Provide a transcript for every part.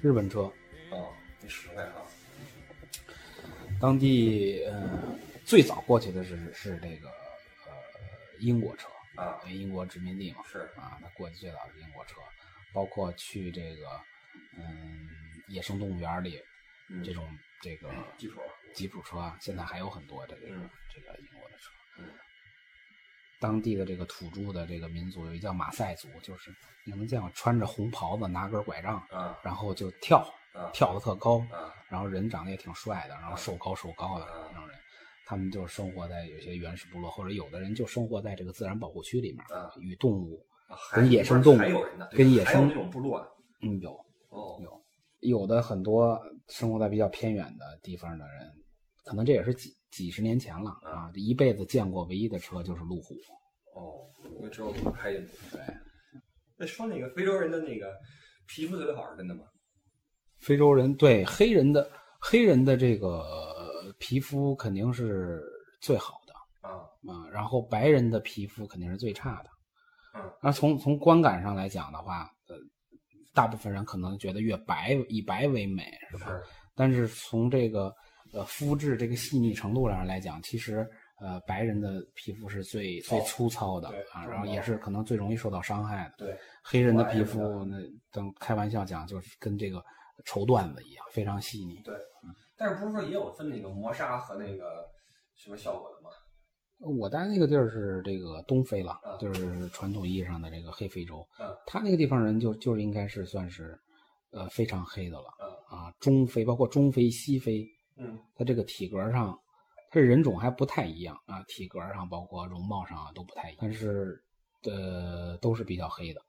日本车。哦，你实惠哈。当地呃，最早过去的是是这个呃英国车啊，英国殖民地嘛，是。啊，那过去最早是英国车，包括去这个嗯野生动物园里这种这个吉普吉普车啊，现在还有很多的这个这个英国的车。嗯，当地的这个土著的这个民族有一叫马赛族，就是你们见过穿着红袍子拿根拐杖啊，然后就跳。跳的特高，啊，然后人长得也挺帅的，然后瘦高瘦高的那种人，他们就生活在有些原始部落，或者有的人就生活在这个自然保护区里面，与动物，跟野生动物，跟野生那种部落，嗯，有，哦，有，有的很多生活在比较偏远的地方的人，可能这也是几几十年前了啊，这一辈子见过唯一的车就是路虎，哦，因为只有路开进去，对，那说那个非洲人的那个皮肤特别好是真的吗？非洲人对黑人的黑人的这个皮肤肯定是最好的啊啊，然后白人的皮肤肯定是最差的，嗯，那从从观感上来讲的话，呃，大部分人可能觉得越白以白为美，是吧？是。但是从这个呃肤质这个细腻程度上来讲，其实呃白人的皮肤是最最粗糙的啊，然后也是可能最容易受到伤害的。对，黑人的皮肤那等开玩笑讲，就是跟这个。绸缎子一样，非常细腻。对，但是不是说也有分那个磨砂和那个什么效果的吗？我待那个地儿是这个东非了，就是传统意义上的这个黑非洲。嗯，他那个地方人就就应该是算是，呃，非常黑的了。嗯啊，中非包括中非、西非，嗯，他这个体格上，他人种还不太一样啊，体格上包括容貌上啊都不太一样，但是呃都是比较黑的。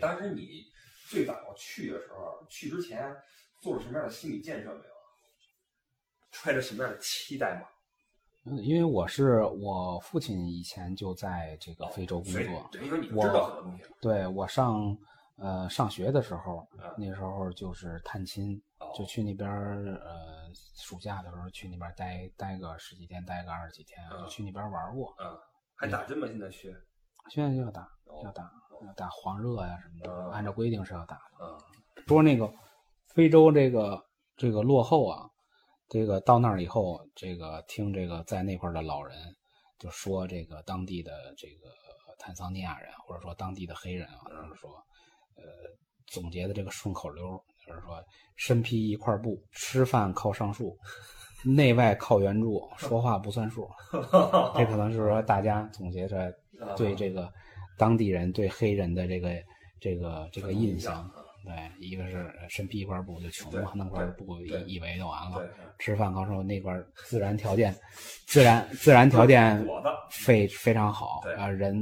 当时你。最早去的时候，去之前做了什么样的心理建设没有？揣着什么样的期待吗？嗯，因为我是我父亲以前就在这个非洲工作，等于说你知道很多东西。对我上呃上学的时候，那时候就是探亲，就去那边呃暑假的时候去那边待待个十几天，待个二十几天，就去那边玩过。嗯，还打针吗？现在去？现在就要打，要打。要打黄热呀什么的，按照规定是要打的。嗯，说那个非洲这个这个落后啊，这个到那儿以后，这个听这个在那块的老人就说，这个当地的这个坦桑尼亚人或者说当地的黑人啊，就是说，呃，总结的这个顺口溜就是说，身披一块布，吃饭靠上树，内外靠援助，说话不算数。这可能是说大家总结出来对这个。当地人对黑人的这个这个这个印象，对，一个是身披一块布就穷嘛，弄块布以为就完了。吃饭高说那块自然条件，自然自然条件非非常好啊，人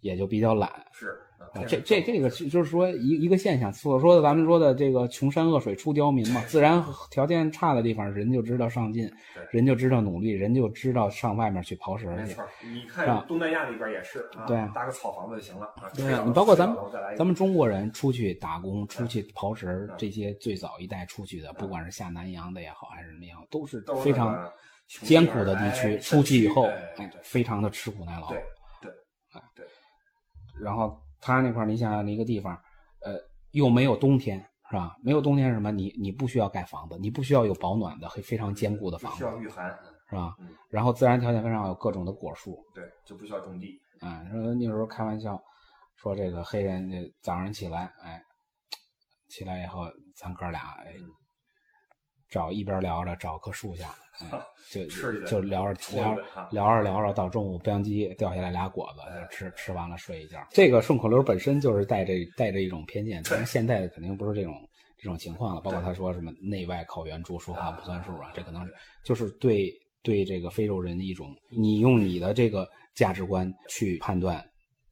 也就比较懒。是。这这这个就是说一一个现象，所说的咱们说的这个穷山恶水出刁民嘛，自然条件差的地方，人就知道上进，人就知道努力，人就知道上外面去刨食去。没错，你看东南亚那边也是，对，搭个草房子就行了。对啊，你包括咱们咱们中国人出去打工、出去刨食，这些最早一代出去的，不管是下南洋的也好，还是什么也好，都是非常艰苦的地区。出去以后，哎，非常的吃苦耐劳。对对，然后。他那块儿，你想想那个地方，呃，又没有冬天，是吧？没有冬天是什么？你你不需要盖房子，你不需要有保暖的、非非常坚固的房子，需要御寒，是吧？嗯。然后自然条件非常好，有各种的果树，对，就不需要种地。啊，说那时候开玩笑，说这个黑人早上起来，哎，起来以后，咱哥俩哎。找一边聊着，找棵树下，就就聊着聊聊着聊着，到中午吧唧掉下来俩果子，就吃吃完了睡一觉。这个顺口溜本身就是带着带着一种偏见，但是现在肯定不是这种这种情况了。包括他说什么内外靠援助，说话不算数啊，这可能是就是对对这个非洲人的一种，你用你的这个价值观去判断，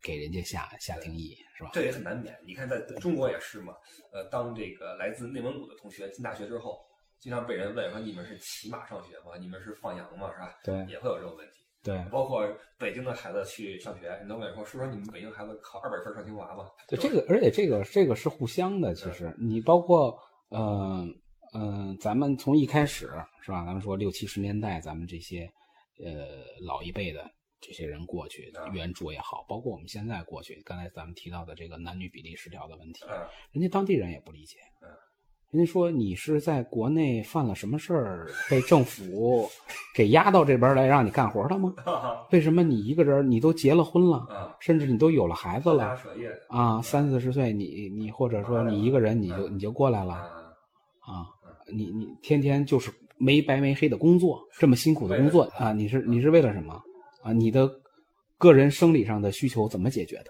给人家下下定义，是吧？这也很难免。你看，在中国也是嘛。呃，当这个来自内蒙古的同学进大学之后。经常被人问说：“你们是骑马上学吗？你们是放羊吗？是吧？”对，也会有这种问题。对，包括北京的孩子去上学，你都问说：“说说你们北京孩子考二百分上清华吗？”对，这个，而且这个这个是互相的。其实你包括，嗯嗯，咱们从一开始是吧？咱们说六七十年代，咱们这些呃老一辈的这些人过去啊援助也好，包括我们现在过去，刚才咱们提到的这个男女比例失调的问题，嗯人家当地人也不理解嗯。人家说你是在国内犯了什么事儿，被政府给押到这边来让你干活的吗？为什么你一个人你都结了婚了，啊，甚至你都有了孩子了啊，三四十岁你你或者说你一个人你就你就过来了啊，啊，你你天天就是没白没黑的工作，这么辛苦的工作啊，你是你是为了什么啊？你的个人生理上的需求怎么解决的？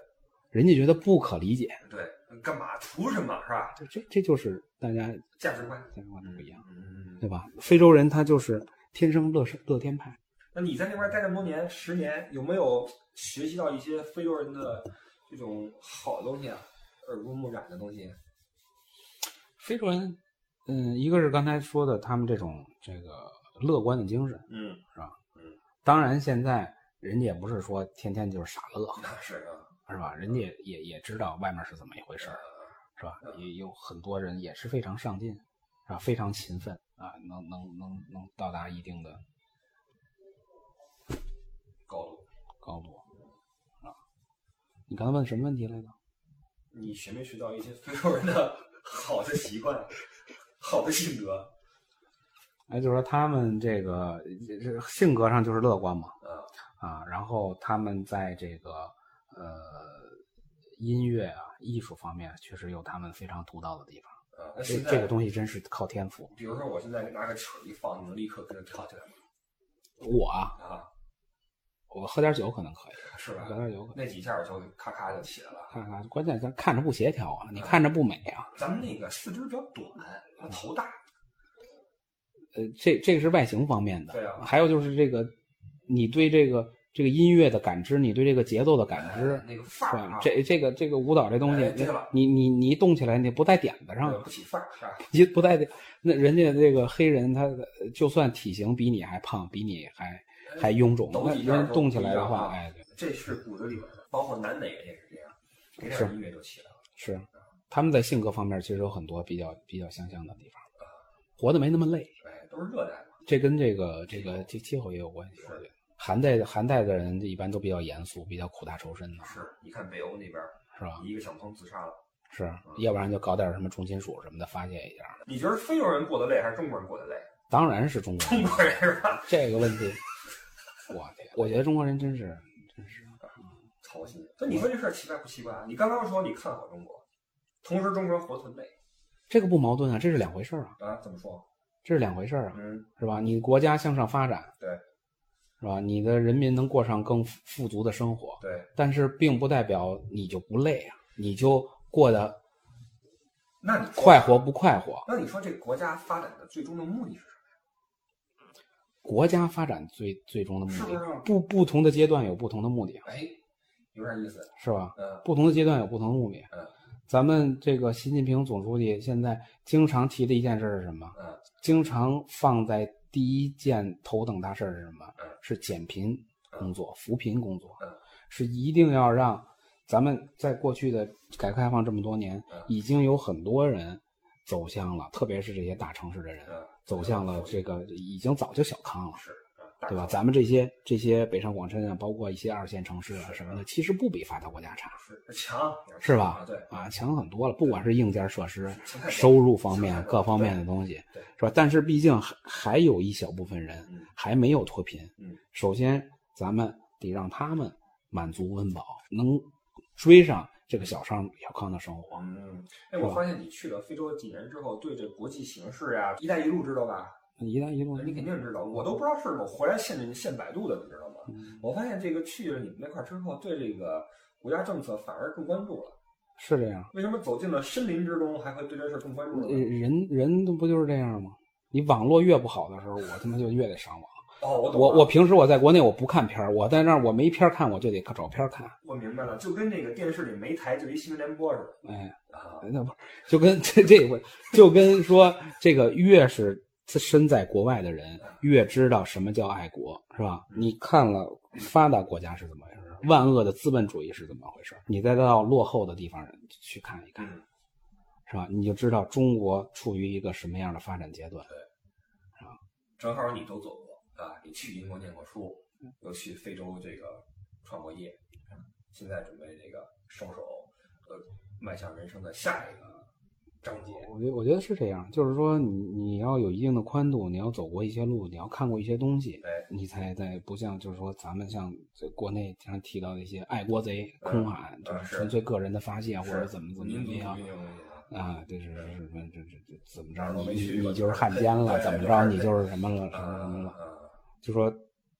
人家觉得不可理解，对，干嘛图什么是吧？这这就是大家价值观价值观不一样，嗯，对吧？非洲人他就是天生乐是乐天派，那你在那边待这么多年，十年，有没有学习到一些非洲人的这种好的东西啊？耳濡目染的东西？非洲人，嗯，一个是刚才说的他们这种这个乐观的精神，嗯，当然现在人家也不是说天天就是傻乐，那是啊，是吧？人家也也也知道外面是怎么一回事儿，是吧？也有很多人也是非常上进，是吧？非常勤奋啊，能能能能到达一定的高度。高度啊。你刚才问什么问题来着？你学没学到一些非洲人的好的习惯、好的性格？哎，就是说他们这个这这性格上就是乐观嘛，啊，啊，然后他们在这个呃音乐啊、艺术方面确实有他们非常独到的地方。啊，那这这个东西真是靠天赋。比如说我现在拿个尺一放，你能立刻跟着跳起来吗？我啊，啊，我喝点酒可能可以，是吧喝？点酒可能。那几下就咔咔就起来了。看看，关键咱看着不协调啊，你看着不美啊。咱们那个四肢比较短，他头大，呃，这这个是外形方面的，对啊还有就是这个，你对这个这个音乐的感知，你对这个节奏的感知哎，那个范儿啊，？这这个这个舞蹈这东西你你你一动起来，你不在点子上对，不起范儿是吧？你不在点，那人家这个黑人他就算体型比你还胖，比你还还臃肿，那人动起来的话，哎，对，这是骨子里边的，包括南美也是这样，给是点音乐就起来了。是他们在性格方面其实有很多比较比较相像的地方，活得没那么累。哎，都是热带嘛。这跟这个这个气气候也有关系。我觉得寒带的寒带的人一般都比较严肃，比较苦大仇深的，是，你看北欧那边，是吧？一个小朋友自杀了。是，要不然就搞点什么重金属什么的发泄一下。你觉得非洲人过得累还是中国人过得累？当然是中国人，中国人是吧？这个问题，我天，我觉得中国人真是真是操心。那你说这事儿奇怪不奇怪啊？你刚刚说你看好中国，同时中国人活得很累这个不矛盾啊，这是两回事儿啊，啊？怎么说？这是两回事儿啊，嗯，是吧？你国家向上发展，对，是吧？你的人民能过上更富富足的生活，对。但是并不代表你就不累啊，你就过得那你快活不快活？那你说这国家发展的最终的目的是什么呀国家发展最最终的目是不的，是不不同的阶段有不同的目的啊，哎，有点意思。是吧？嗯不同的阶段有不同的目的。嗯咱们这个习近平总书记现在经常提的一件事是什么？嗯经常放在第一件头等大事是什么？嗯？是减贫工作、扶贫工作。嗯，是一定要让咱们在过去的改革开放这么多年嗯，已经有很多人走向了，特别是这些大城市的人，嗯，走向了这个已经早就小康了。是，对吧？咱们这些这些北上广深啊，包括一些二线城市啊什么的，其实不比发达国家差是强是吧啊，对啊，强很多了。不管是硬件设施、收入方面各方面的东西，是吧？但是毕竟还还有一小部分人嗯还没有脱贫。嗯首先咱们得让他们满足温饱，能追上这个小康小康的生活。嗯，哎，我发现你去了非洲几年之后，对这国际形势呀，“一带一路”知道吧？一带一路，你肯定知道，我都不知道是我回来现现百度的，你知道吗？嗯我发现这个去了你们那块儿之后，对这个国家政策反而更关注了。是这样。为什么走进了森林之中，还会对这事儿更关注呃呢？人人都不就是这样吗？你网络越不好的时候，我他妈就越得上网。哦，我懂了我我平时我在国内我不看片儿，我在那儿我没片儿看，我就得找片儿看。我明白了，就跟那个电视里没台就一新闻联播似的哎，啊。那不就跟 这这回就跟说这个越是身在国外的人，越知道什么叫爱国，是吧？你看了发达国家是怎么回事，万恶的资本主义是怎么回事，你再到落后的地方人去看一看，嗯，是吧？你就知道中国处于一个什么样的发展阶段。对正好你都走过啊，你去英国念过书，又去非洲这个创过业，现在准备这个收手，呃，迈向人生的下一个章节。我觉得我觉得是这样，就是说你你要有一定的宽度，你要走过一些路，你要看过一些东西，哎，你才在不像就是说咱们像国内经常提到的一些爱国贼空喊，就是是纯粹个人的发泄或者怎么怎么怎么样啊啊，这是是这这这怎么着？都没你就是汉奸了，怎么着？你就是什么了？什么啊什么了？啊就说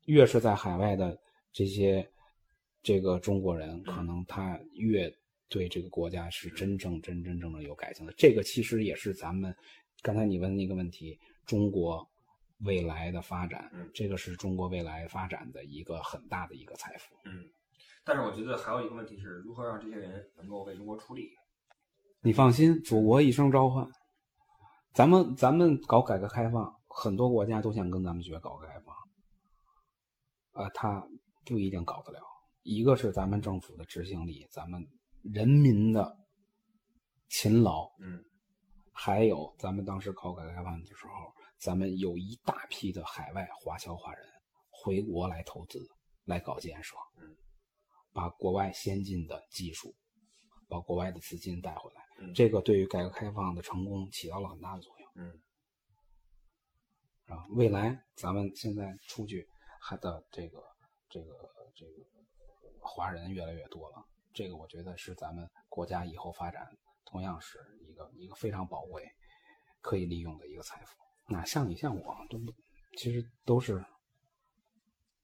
越是在海外的这些这个中国人，可能他越对这个国家是真正真真正正有感情的。这个其实也是咱们刚才你问的那个问题，中国未来的发展嗯，这个是中国未来发展的一个很大的一个财富。嗯，但是我觉得还有一个问题是如何让这些人能够为中国出力。你放心，祖国一声召唤，咱们咱们搞改革开放，很多国家都想跟咱们学搞改革开放，啊，他不一定搞得了。一个是咱们政府的执行力，咱们人民的勤劳，嗯。还有咱们当时搞改革开放的时候，咱们有一大批的海外华侨华人回国来投资，来搞建设，嗯，把国外先进的技术，把国外的资金带回来，嗯。这个对于改革开放的成功起到了很大的作用。嗯。啊，未来咱们现在出去还的这个这个这个华人越来越多了，这个我觉得是咱们国家以后发展同样是一个一个非常宝贵可以利用的一个财富。那像你像我都不，其实都是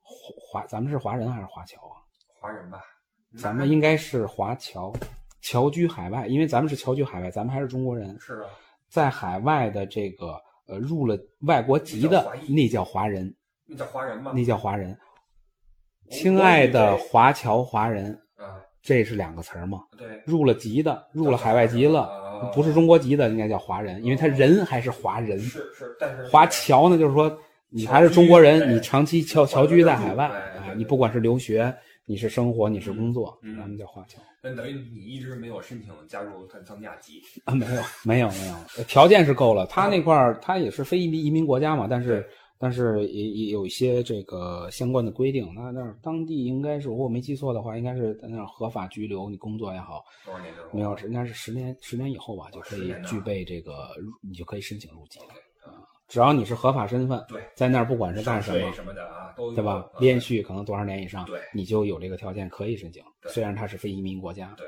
华华，咱们是华人还是华侨啊？华人吧，咱们应该是华侨，侨居海外，因为咱们是侨居海外，咱们还是中国人，是啊，在海外的这个呃入了外国籍的那叫华人，那叫华人吗？那叫华人。亲爱的华侨华人，啊，这是两个词儿嘛？对，入了籍的，入了海外籍了，啊不是中国籍的，应该叫华人，因为他人还是华人。是是，但是华侨呢，就是说你还是中国人，你长期侨侨居在海外啊，你不管是留学，你是生活，你是工作，嗯咱们叫华侨。那等于你一直没有申请加入坦桑尼亚籍，啊，没有，没有，没有，条件是够了。他那块儿，他也是非移民移民国家嘛，但是，但是也也有一些这个相关的规定。那那当地应该是，如果没记错的话，应该是在那儿合法拘留，你工作也好，多少年之后没有，应该是十年，十年以后吧，就可以具备这个，你就可以申请入籍啊只要你是合法身份，对，在那儿不管是干什么，什么的啊，都对吧？啊连续可能多少年以上，对你就有这个条件可以申请。虽然它是非移民国家，对。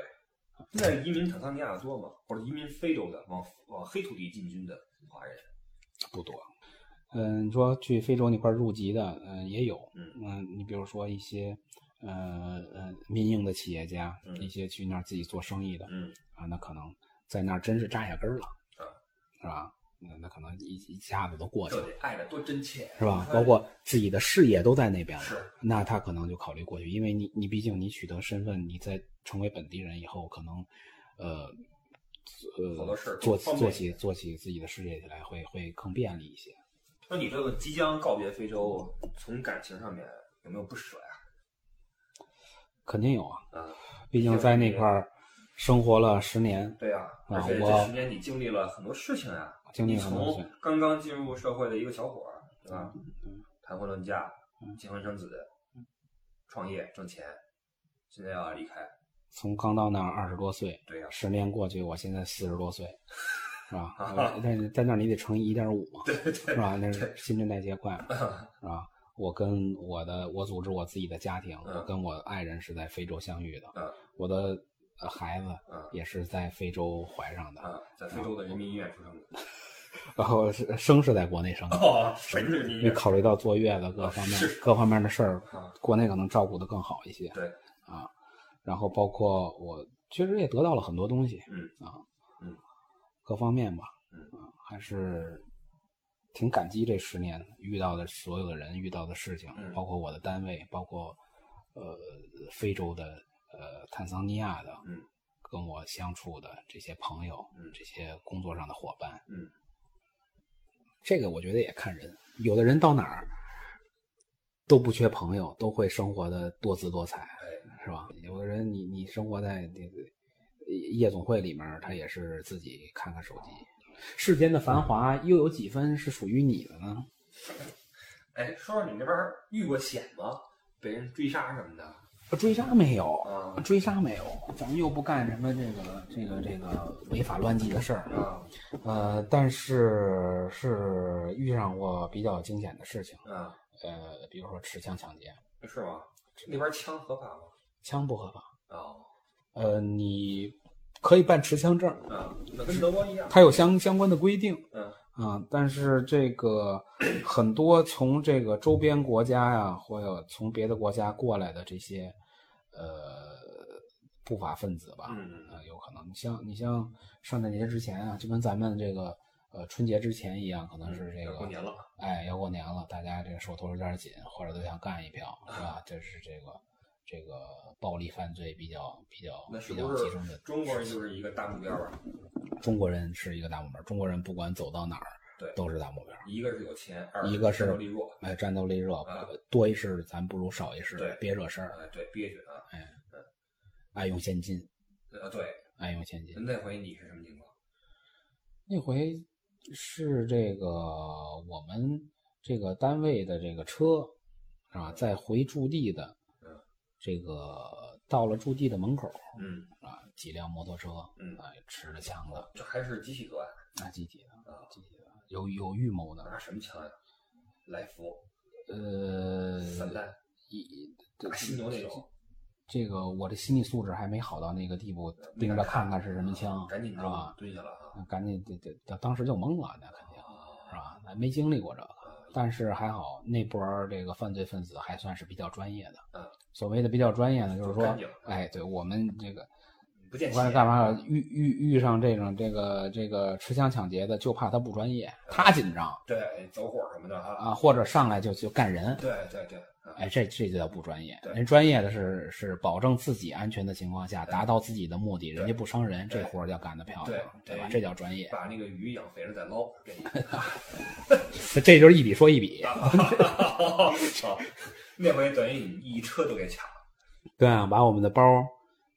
现在移民坦桑尼亚的多吗？或者移民非洲的，往往黑土地进军的华人？不多。嗯，你说去非洲那块儿入籍的，嗯，也有。嗯嗯，你比如说一些，呃呃，民营的企业家，嗯一些去那儿自己做生意的，嗯啊，那可能在那儿真是扎下根儿了，啊，是吧？那那可能一一下子都过去了，爱的多真切，是吧？包括自己的事业都在那边了，是那他可能就考虑过去，因为你你毕竟你取得身份，你在成为本地人以后，可能，呃。呃，做起做起自己的事业起来会会更便利一些。那你这个即将告别非洲，从感情上面有没有不舍呀？肯定有啊，嗯，毕竟在那块儿生活了十年，对呀、啊而且这十年你经历了很多事情呀、经历了很多刚刚进入社会的一个小伙儿，对吧？嗯谈婚论嫁嗯，结婚生子，创业挣钱，现在要离开，从刚到那儿二十多岁，对呀、十年过去，我现在四十多岁，是吧？啊我在在那儿你得乘以一点五嘛，对对是吧？那是新陈代谢快嘛，是吧？我跟我的我组织我自己的家庭，嗯我跟我爱人是在非洲相遇的，嗯我的呃孩子嗯也是在非洲怀上的，啊，在非洲的人民医院出生的。然后是生是在国内生的，因为院？考虑到坐月子各方面各方面的事儿，啊，国内可能照顾的更好一些。对，啊，然后包括我确实也得到了很多东西，嗯啊，嗯，各方面吧，还是挺感激这十年遇到的所有的人遇到的事情，嗯。包括我的单位，包括呃非洲的呃坦桑尼亚的，嗯，跟我相处的这些朋友，嗯这些工作上的伙伴，嗯，这个我觉得也看人，有的人到哪儿都不缺朋友，都会生活的多姿多彩，哎，是吧？有的人你你生活在这个夜总会里面，他也是自己看看手机。世间的繁华，又有几分是属于你的呢？哎，说说你那边遇过险吗？被人追杀什么的？追杀没有，啊追杀没有，咱们又不干什么这个这个这个违法乱纪的事儿。啊呃，但是是遇上过比较惊险的事情，啊，呃，比如说持枪抢劫，是吗？那边枪合法吗？枪不合法，哦，呃，你可以办持枪证，啊，那跟德国一样。它有相相关的规定嗯啊，但是这个很多从这个周边国家呀，或者从别的国家过来的这些呃不法分子吧，嗯呃，有可能，你像你像圣诞节之前啊，就跟咱们这个呃春节之前一样，可能是这个过年了。哎，要过年了，大家这个手头有点紧，或者都想干一票，是吧？这是这个这个暴力犯罪比较比较比较集中的。中国人就是一个大目标吧？中国人是一个大目标，中国人不管走到哪儿，对都是大目标。一个是有钱，二一个是战斗力弱。哎，战斗力弱啊，多一事咱不如少一事对，别惹事儿，哎，对，憋屈啊。哎爱用现金，呃，对，爱用现金。那回你是什么情况？那回是这个我们这个单位的这个车啊，在回驻地的嗯，这个到了驻地的门口嗯啊，几辆摩托车，嗯啊，持着枪的，这还是集体作案啊集体的，啊？集体的，有有预谋的，拿什么枪呀？来福、呃，散弹、一大犀牛那种，这个我的心理素质还没好到那个地步，盯着看看是什么枪，赶紧是吧？蹲下了啊！赶紧得得得，当时就懵了，那肯定是吧？那没经历过这个，啊但是还好那波儿这个犯罪分子还算是比较专业的。嗯，所谓的比较专业的，就是说哎，对我们这个不管干嘛，遇遇遇上这种这个这个持枪抢劫的，就怕他不专业，他紧张对走火什么的。啊，或者上来就就干人。对对对，啊哎，这这就叫不专业。人专业的是是保证自己安全的情况下，达到自己的目的，人家不伤人，这活儿要干得漂对亮，对吧？这叫专业。把那个鱼养肥了再捞，这 这就是一笔说一笔，好那回等于你一车都给抢了，对啊，把我们的包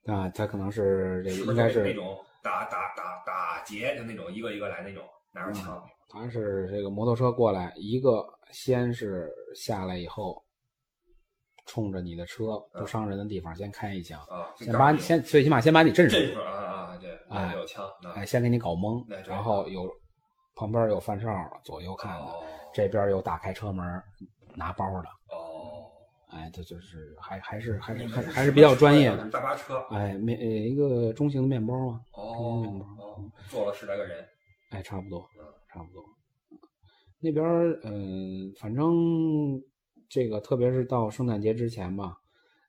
啊，他可能是这个应该是那种打打打打劫，就那种一个一个来那种，拿着枪。他是这个摩托车过来，一个先是下来以后，冲着你的车不伤人的地方先开一枪，啊，先把你先最起码先把你震镇住，住啊啊，对，哎有枪，啊哎，先给你搞懵。然后有旁边有犯哨，左右看的，哦。这边有打开车门拿包的，哦，哎，这就是还还是还是还是还是比较专业的，大巴车哎，面呃一个中型的面包嘛，哦面包哦，坐了十来个人，哎，差不多嗯，差不多。那边儿嗯，反正这个特别是到圣诞节之前吧，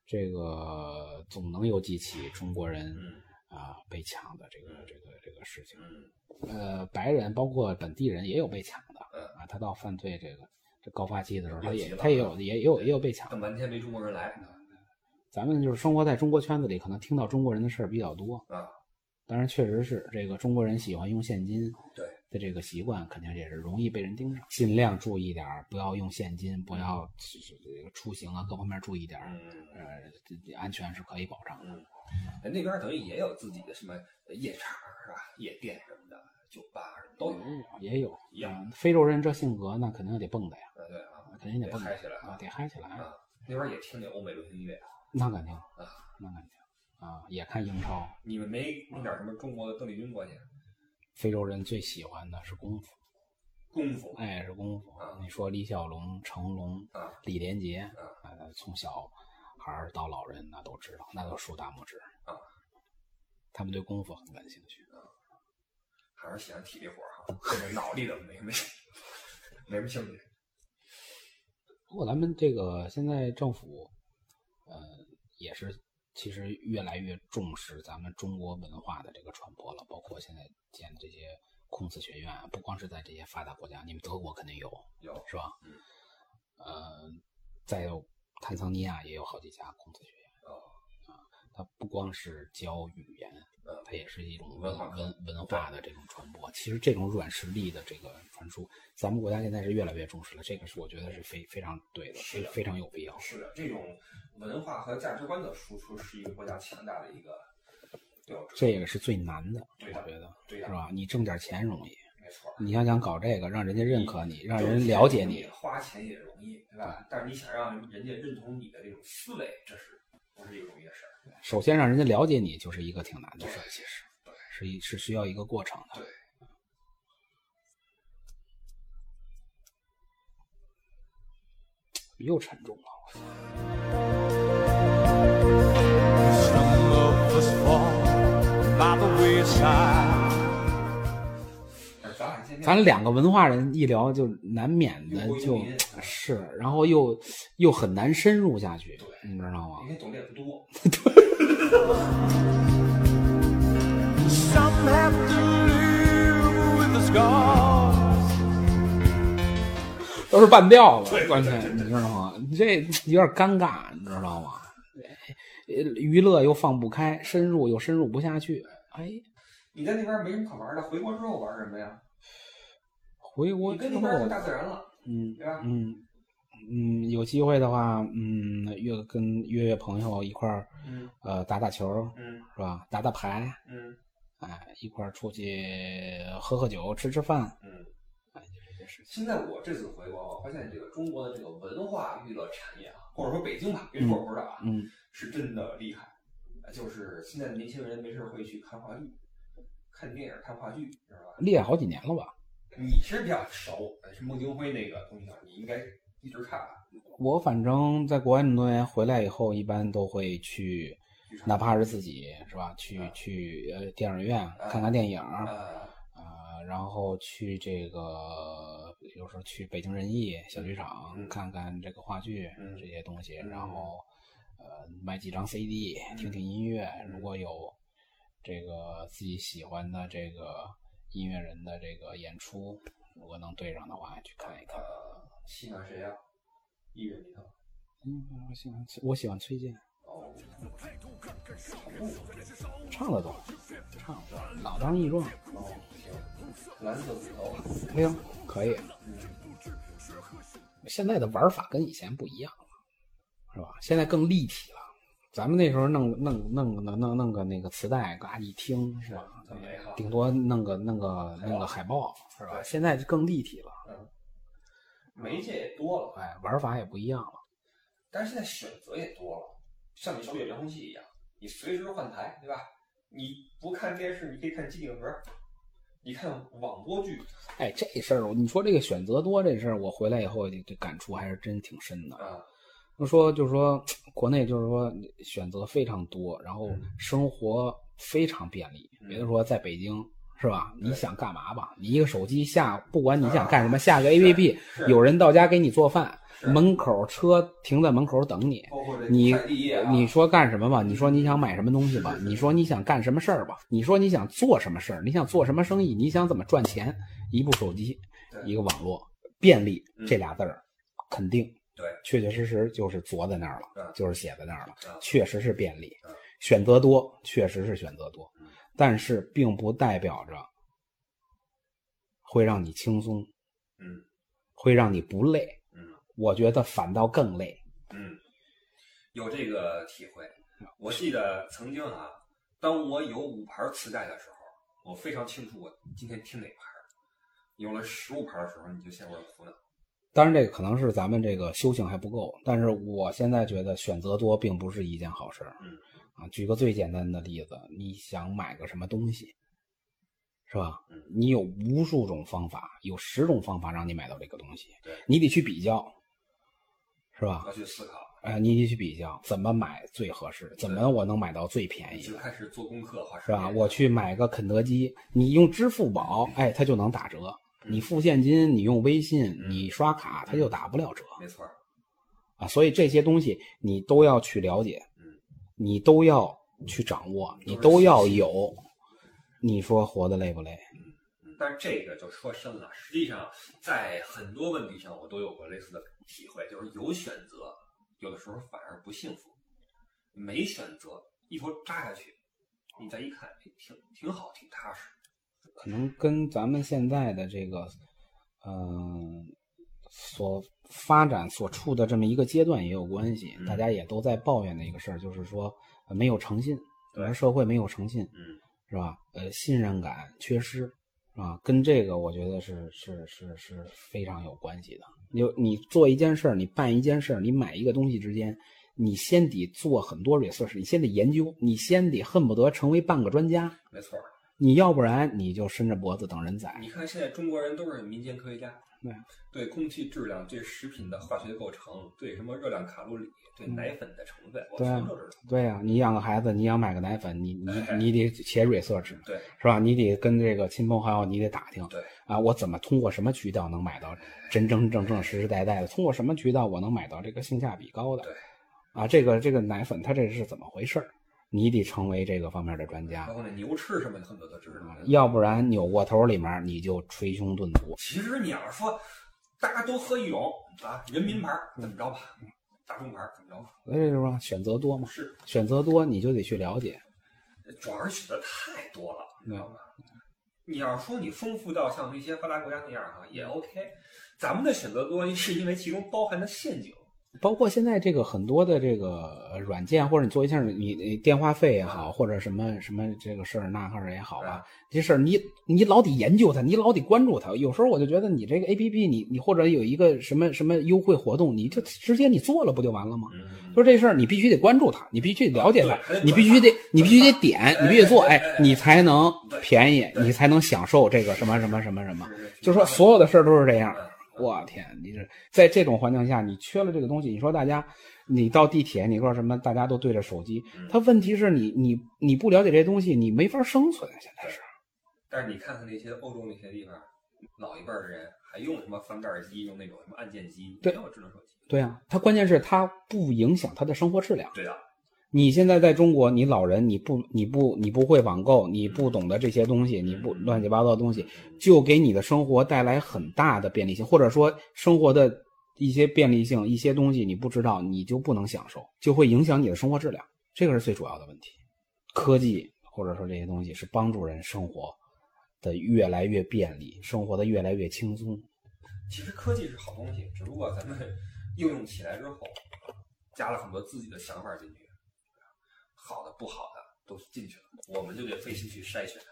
这个总能有几起中国人嗯啊被抢的这个这个这个事情。嗯呃，白人包括本地人也有被抢的嗯，啊。他到犯罪这个这高发期的时候，他也他也有也也有也有被抢的。等半天没中国人来咱们就是生活在中国圈子里，可能听到中国人的事儿比较多。啊，当然，确实是这个中国人喜欢用现金对的这个习惯，肯定也是容易被人盯上。尽量注意点儿，不要用现金，不要这个出行啊各方面注意点儿。嗯呃，这这安全是可以保障的。那边等于也有自己的什么夜场是吧？夜店什么的，酒吧什么都有。也有非洲人这性格，那肯定得蹦的呀，啊，对啊，肯定得嗨起来啊，得嗨起来。啊，那边也听听欧美流行音乐啊。那肯定啊，那肯定啊，也看英超。你们没弄点什么中国的邓丽君过去？非洲人最喜欢的是功夫，功夫哎，是功夫啊。你说李小龙、成龙、啊李连杰，啊呃，从小孩儿到老人，那都知道，那都竖大拇指啊。他们对功夫很感兴趣。还是喜欢体力活儿哈，这个脑力的没没没什么兴趣。不过咱们这个现在政府，呃，也是其实越来越重视咱们中国文化的这个传播了，包括现在建的这些孔子学院啊，不光是在这些发达国家，你们德国肯定有，有是吧？嗯。呃，再有坦桑尼亚也有好几家孔子学院。哦，它不光是教语言，嗯它也是一种文文化文文化的这种传播。其实这种软实力的这个传输，咱们国家现在是越来越重视了。这个是我觉得是非非常对的，是的非非常有必要。是的，这种文化和价值观的输出是一个国家强大的一个标志。这个是最难的，对的我觉得对的是吧？你挣点钱容易，没错。你要想搞这个，让人家认可你，让人了解你，花钱也容易，对吧？但是你想让人家认同你的这种思维，这是不是一个容易的事儿？首先让人家了解你，就是一个挺难的事儿，其实，是一是需要一个过程的。对。又沉重了。咱两个文化人一聊，就难免的就是，然后又又很难深入下去，你知道吗？因为懂的也不多。都是半吊子，关键你知道吗？你这有点尴尬，你知道吗？娱乐又放不开，深入又深入不下去。哎，你在那边没什么可玩的，回国之后玩什么呀？回国之后，大自然了，嗯，对吧？嗯嗯，有机会的话，嗯，约跟约约朋友一块儿，嗯，呃，打打球，嗯，是吧？打打牌，嗯，哎，一块儿出去喝喝酒，吃吃饭，嗯，哎，就这些事情。现在我这次回国，我发现这个中国的这个文化娱乐产业啊，或者说北京吧，别说我不知道啊，嗯，是真的厉害。就是现在的年轻人没事会去看话剧、看电影、看话剧，知道吧？厉害好几年了吧？你其实比较熟，是孟京辉那个东西，你应该一直看。我反正在国外那么多年，回来以后一般都会去，哪怕是自己是吧？去去呃电影院看看电影，啊，然后去这个，有时候去北京人艺小剧场看看这个话剧这些东西，然后。呃，买几张 CD，听听音乐。如果有这个自己喜欢的这个音乐人的这个演出，如果能对上的话，去看一看。喜欢谁呀？音乐里头？嗯，我喜欢我喜欢崔健。哦。唱的多，唱老当益壮。哦，行。蓝色骨头。行，可以。嗯。现在的玩法跟以前不一样了。是吧？现在更立体了。咱们那时候弄弄弄弄弄弄个那个磁带，嘎一听是吧？顶多弄个弄个弄个海报是吧？现在就更立体了。嗯，媒介也多了，哎，玩法也不一样了。但是现在选择也多了，像你手里遥控器一样，你随时换台，对吧？你不看电视，你可以看机顶盒，你看网播剧。哎，这事儿你说这个选择多这事儿，我回来以后这感触还是真挺深的啊。就说就是说，国内就是说选择非常多，然后生活非常便利。比如说在北京是吧？你想干嘛吧？你一个手机下，不管你想干什么，下个 APP，有人到家给你做饭，门口车停在门口等你。你你说干什么吧？你说你想买什么东西吧？你说你想干什么事儿吧？你说你想做什么事儿？你想做什么生意？你想怎么赚钱？一部手机，一个网络，便利这俩字儿，肯定。对，确确实实就是坐在那儿了，就是写在那儿了，确实是便利，选择多，确实是选择多，但是并不代表着会让你轻松，嗯，会让你不累，嗯，我觉得反倒更累，嗯，有这个体会。我记得曾经啊，当我有五盘磁带的时候，我非常清楚我今天听哪盘。有了十五盘的时候，你就陷入了苦恼。当然，这个可能是咱们这个修行还不够，但是我现在觉得选择多并不是一件好事嗯，啊，举个最简单的例子，你想买个什么东西，是吧？嗯，你有无数种方法，有十种方法让你买到这个东西。对，你得去比较，是吧？要去思考。哎，你得去比较怎么买最合适，怎么我能买到最便宜？就开始做功课，是吧？我去买个肯德基，你用支付宝，哎，它就能打折。你付现金，你用微信，你刷卡，它就打不了折。没错，啊，所以这些东西你都要去了解，嗯，你都要去掌握，你都要有。你说活得累不累？嗯，但是这个就说深了。实际上，在很多问题上，我都有过类似的体会，就是有选择，有的时候反而不幸福；没选择，一头扎下去，你再一看，挺挺好，挺踏实。可能跟咱们现在的这个，嗯，所发展所处的这么一个阶段也有关系。大家也都在抱怨的一个事儿，就是说没有诚信，对社会没有诚信，嗯，是吧？呃，信任感缺失，是啊，跟这个我觉得是是是是非常有关系的。你你做一件事儿，你办一件事儿，你买一个东西之间，你先得做很多 research，你先得研究，你先得恨不得成为半个专家。没错儿。你要不然你就伸着脖子等人宰。你看现在中国人都是民间科学家，对对空气质量、对食品的化学构成、对什么热量卡路里、对奶粉的成分，我对啊全都知道。对呀、你养个孩子，你想买个奶粉，你你你得写 research，对是吧？你得跟这个亲朋好友，你得打听，对啊，我怎么通过什么渠道能买到真真正正实实在在的？通过什么渠道我能买到这个性价比高的？对啊，这个这个奶粉它这是怎么回事儿？你得成为这个方面的专家包，括那牛吃什么，很多都知道。要不然扭过头里面你就捶胸顿足。其实你要是说大家都喝一种啊，人民牌怎么着吧，大众牌怎么着吧，所以说选择多嘛，是选择多你就得去了解。主要是选择太多了，你知道吗？你要是说你丰富到像那些发达国家那样哈，也 OK。咱们的选择多是因为其中包含的陷阱。包括现在这个很多的这个呃软件，或者你做一下你你电话费也好，或者什么什么这个事儿那个事儿也好吧啊，这事儿你你老得研究它，你老得关注它。有时候我就觉得你这个 A P P，你你或者有一个什么什么优惠活动，你就直接你做了不就完了吗？嗯，说这事儿你必须得关注它，你必须得了解它你必须得你必须得点，你必须得做，哎你才能便宜，你才能享受这个什么什么什么什么。是就说所有的事儿都是这样。嗯我天，你这在这种环境下，你缺了这个东西，你说大家，你到地铁，你说什么，大家都对着手机，嗯他问题是你你你不了解这些东西，你没法生存。现在是，但是你看看那些欧洲那些地方，老一辈的人还用什么翻盖机，用那种什么按键机，对没有智能手机。对啊，它关键是它不影响他的生活质量。对的，你现在在中国，你老人你不你不你不会网购，你不懂得这些东西，你不乱七八糟的东西，就给你的生活带来很大的便利性，或者说生活的一些便利性，一些东西你不知道，你就不能享受，就会影响你的生活质量，这个是最主要的问题。科技或者说这些东西是帮助人生活的越来越便利，生活的越来越轻松。其实科技是好东西，只不过咱们 应用起来之后，加了很多自己的想法进去，好的不好的都进去了，我们就得费心去筛选。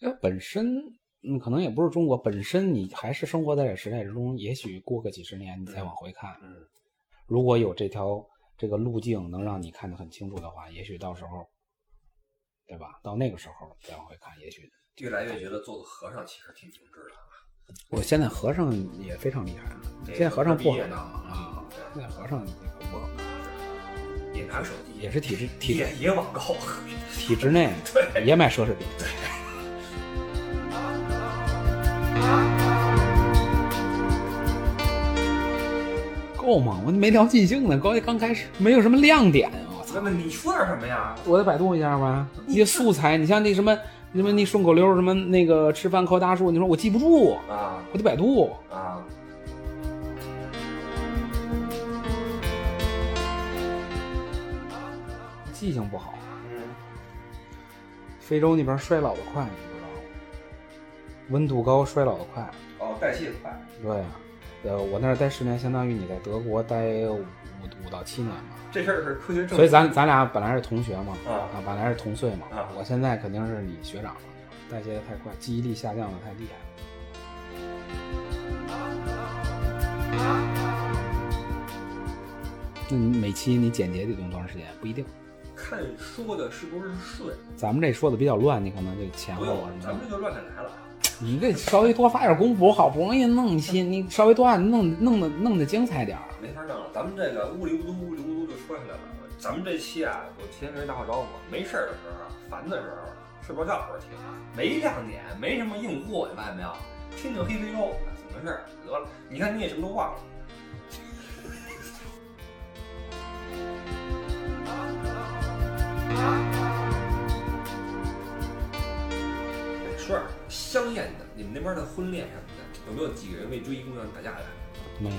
因为本身，嗯，可能也不是中国本身，你还是生活在这时代之中。也许过个几十年，你再往回看，嗯，如果有这条这个路径能让你看得很清楚的话，也许到时候，对吧？到那个时候再往回看，也许越来越觉得做个和尚其实挺精致的。我现在和尚也非常厉害啊。现在和尚不好啊，现在和尚不好，也拿手机，也是体制体制也也网购，体制内 对也买奢侈品。对 够吗？我没聊尽兴呢，刚刚开始没有什么亮点啊！我操那！么你说点什么呀？我得百度一下吧。一些素材，你像那什么什么那顺口溜，什么那个吃饭靠大树，你说我记不住，啊我得百度。啊，记性不好，嗯，非洲那边衰老的快，你知道吗？温度高，衰老的快。哦，代谢快，对啊，呃，我那儿待十年，相当于你在德国待五五到七年吧。这事儿是科学证。所以咱咱俩本来是同学嘛，啊本来是同岁嘛。啊我现在肯定是你学长了，代谢的太快，记忆力下降的太厉害。那你每期你剪辑得用多长时间？不一定。看说的是不是顺，咱们这说的比较乱，你可能这前后啊，什么的，咱们这就乱着来了。你这稍微多发点功夫，好不容易弄一期，你稍微多按弄弄的弄的精彩点儿。没法弄了，咱们这个呜里呜嘟呜里呜嘟就说下来了。咱们这期啊，我提前跟人打好招呼，没事儿的时候，烦的时候，睡不着觉的时候听，没亮点，没什么硬货，你发现没有？听听黑非洲，怎么回事儿？得了，你看你也什么都忘了。哎说点香艳的，你们那边的婚恋什么的，有没有几个人为追一姑娘打架的？没有，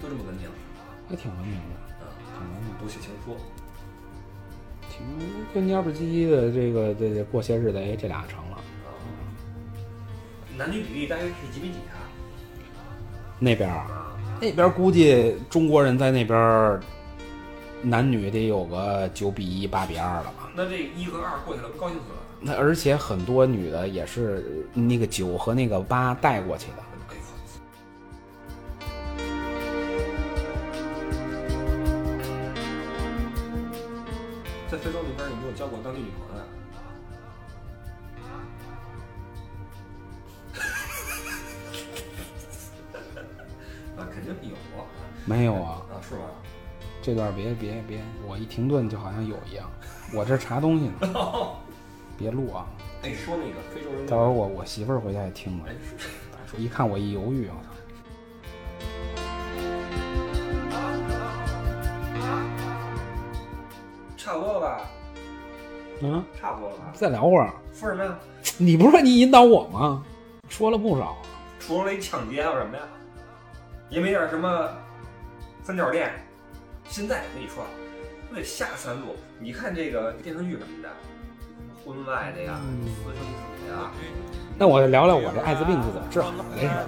都这么文明还挺文明的，啊？挺文明的。都写情书。挺跟蔫不唧唧的，这个这这过些日子，哎，这俩成了。啊，男女比例大约是几比几啊？那边儿，啊，那边估计中国人在那边儿男女得有个九比一、八比二了吧？那这一和二过去了，不高兴死了。那而且很多女的也是那个九和那个八带过去的。在非洲那边有没有交过当地女朋友呀？啊，肯定有啊没有啊？这段别别别，我一停顿就好像有一样。我这查东西呢，别录啊！哎，说那个非洲人，待会儿我我媳妇儿回家也听了一看我一犹豫，我操！差不多了吧？嗯，差不多了吧？再聊会儿。说什么呀？你不是说你引导我吗？说了不少。除了那抢劫还有什么呀？也没点什么三角恋。现在我跟你说，都得下三路。你看这个电视剧什么的，婚外的呀，嗯私生子呀，那我就聊聊我这艾滋病是怎么治好的这事儿。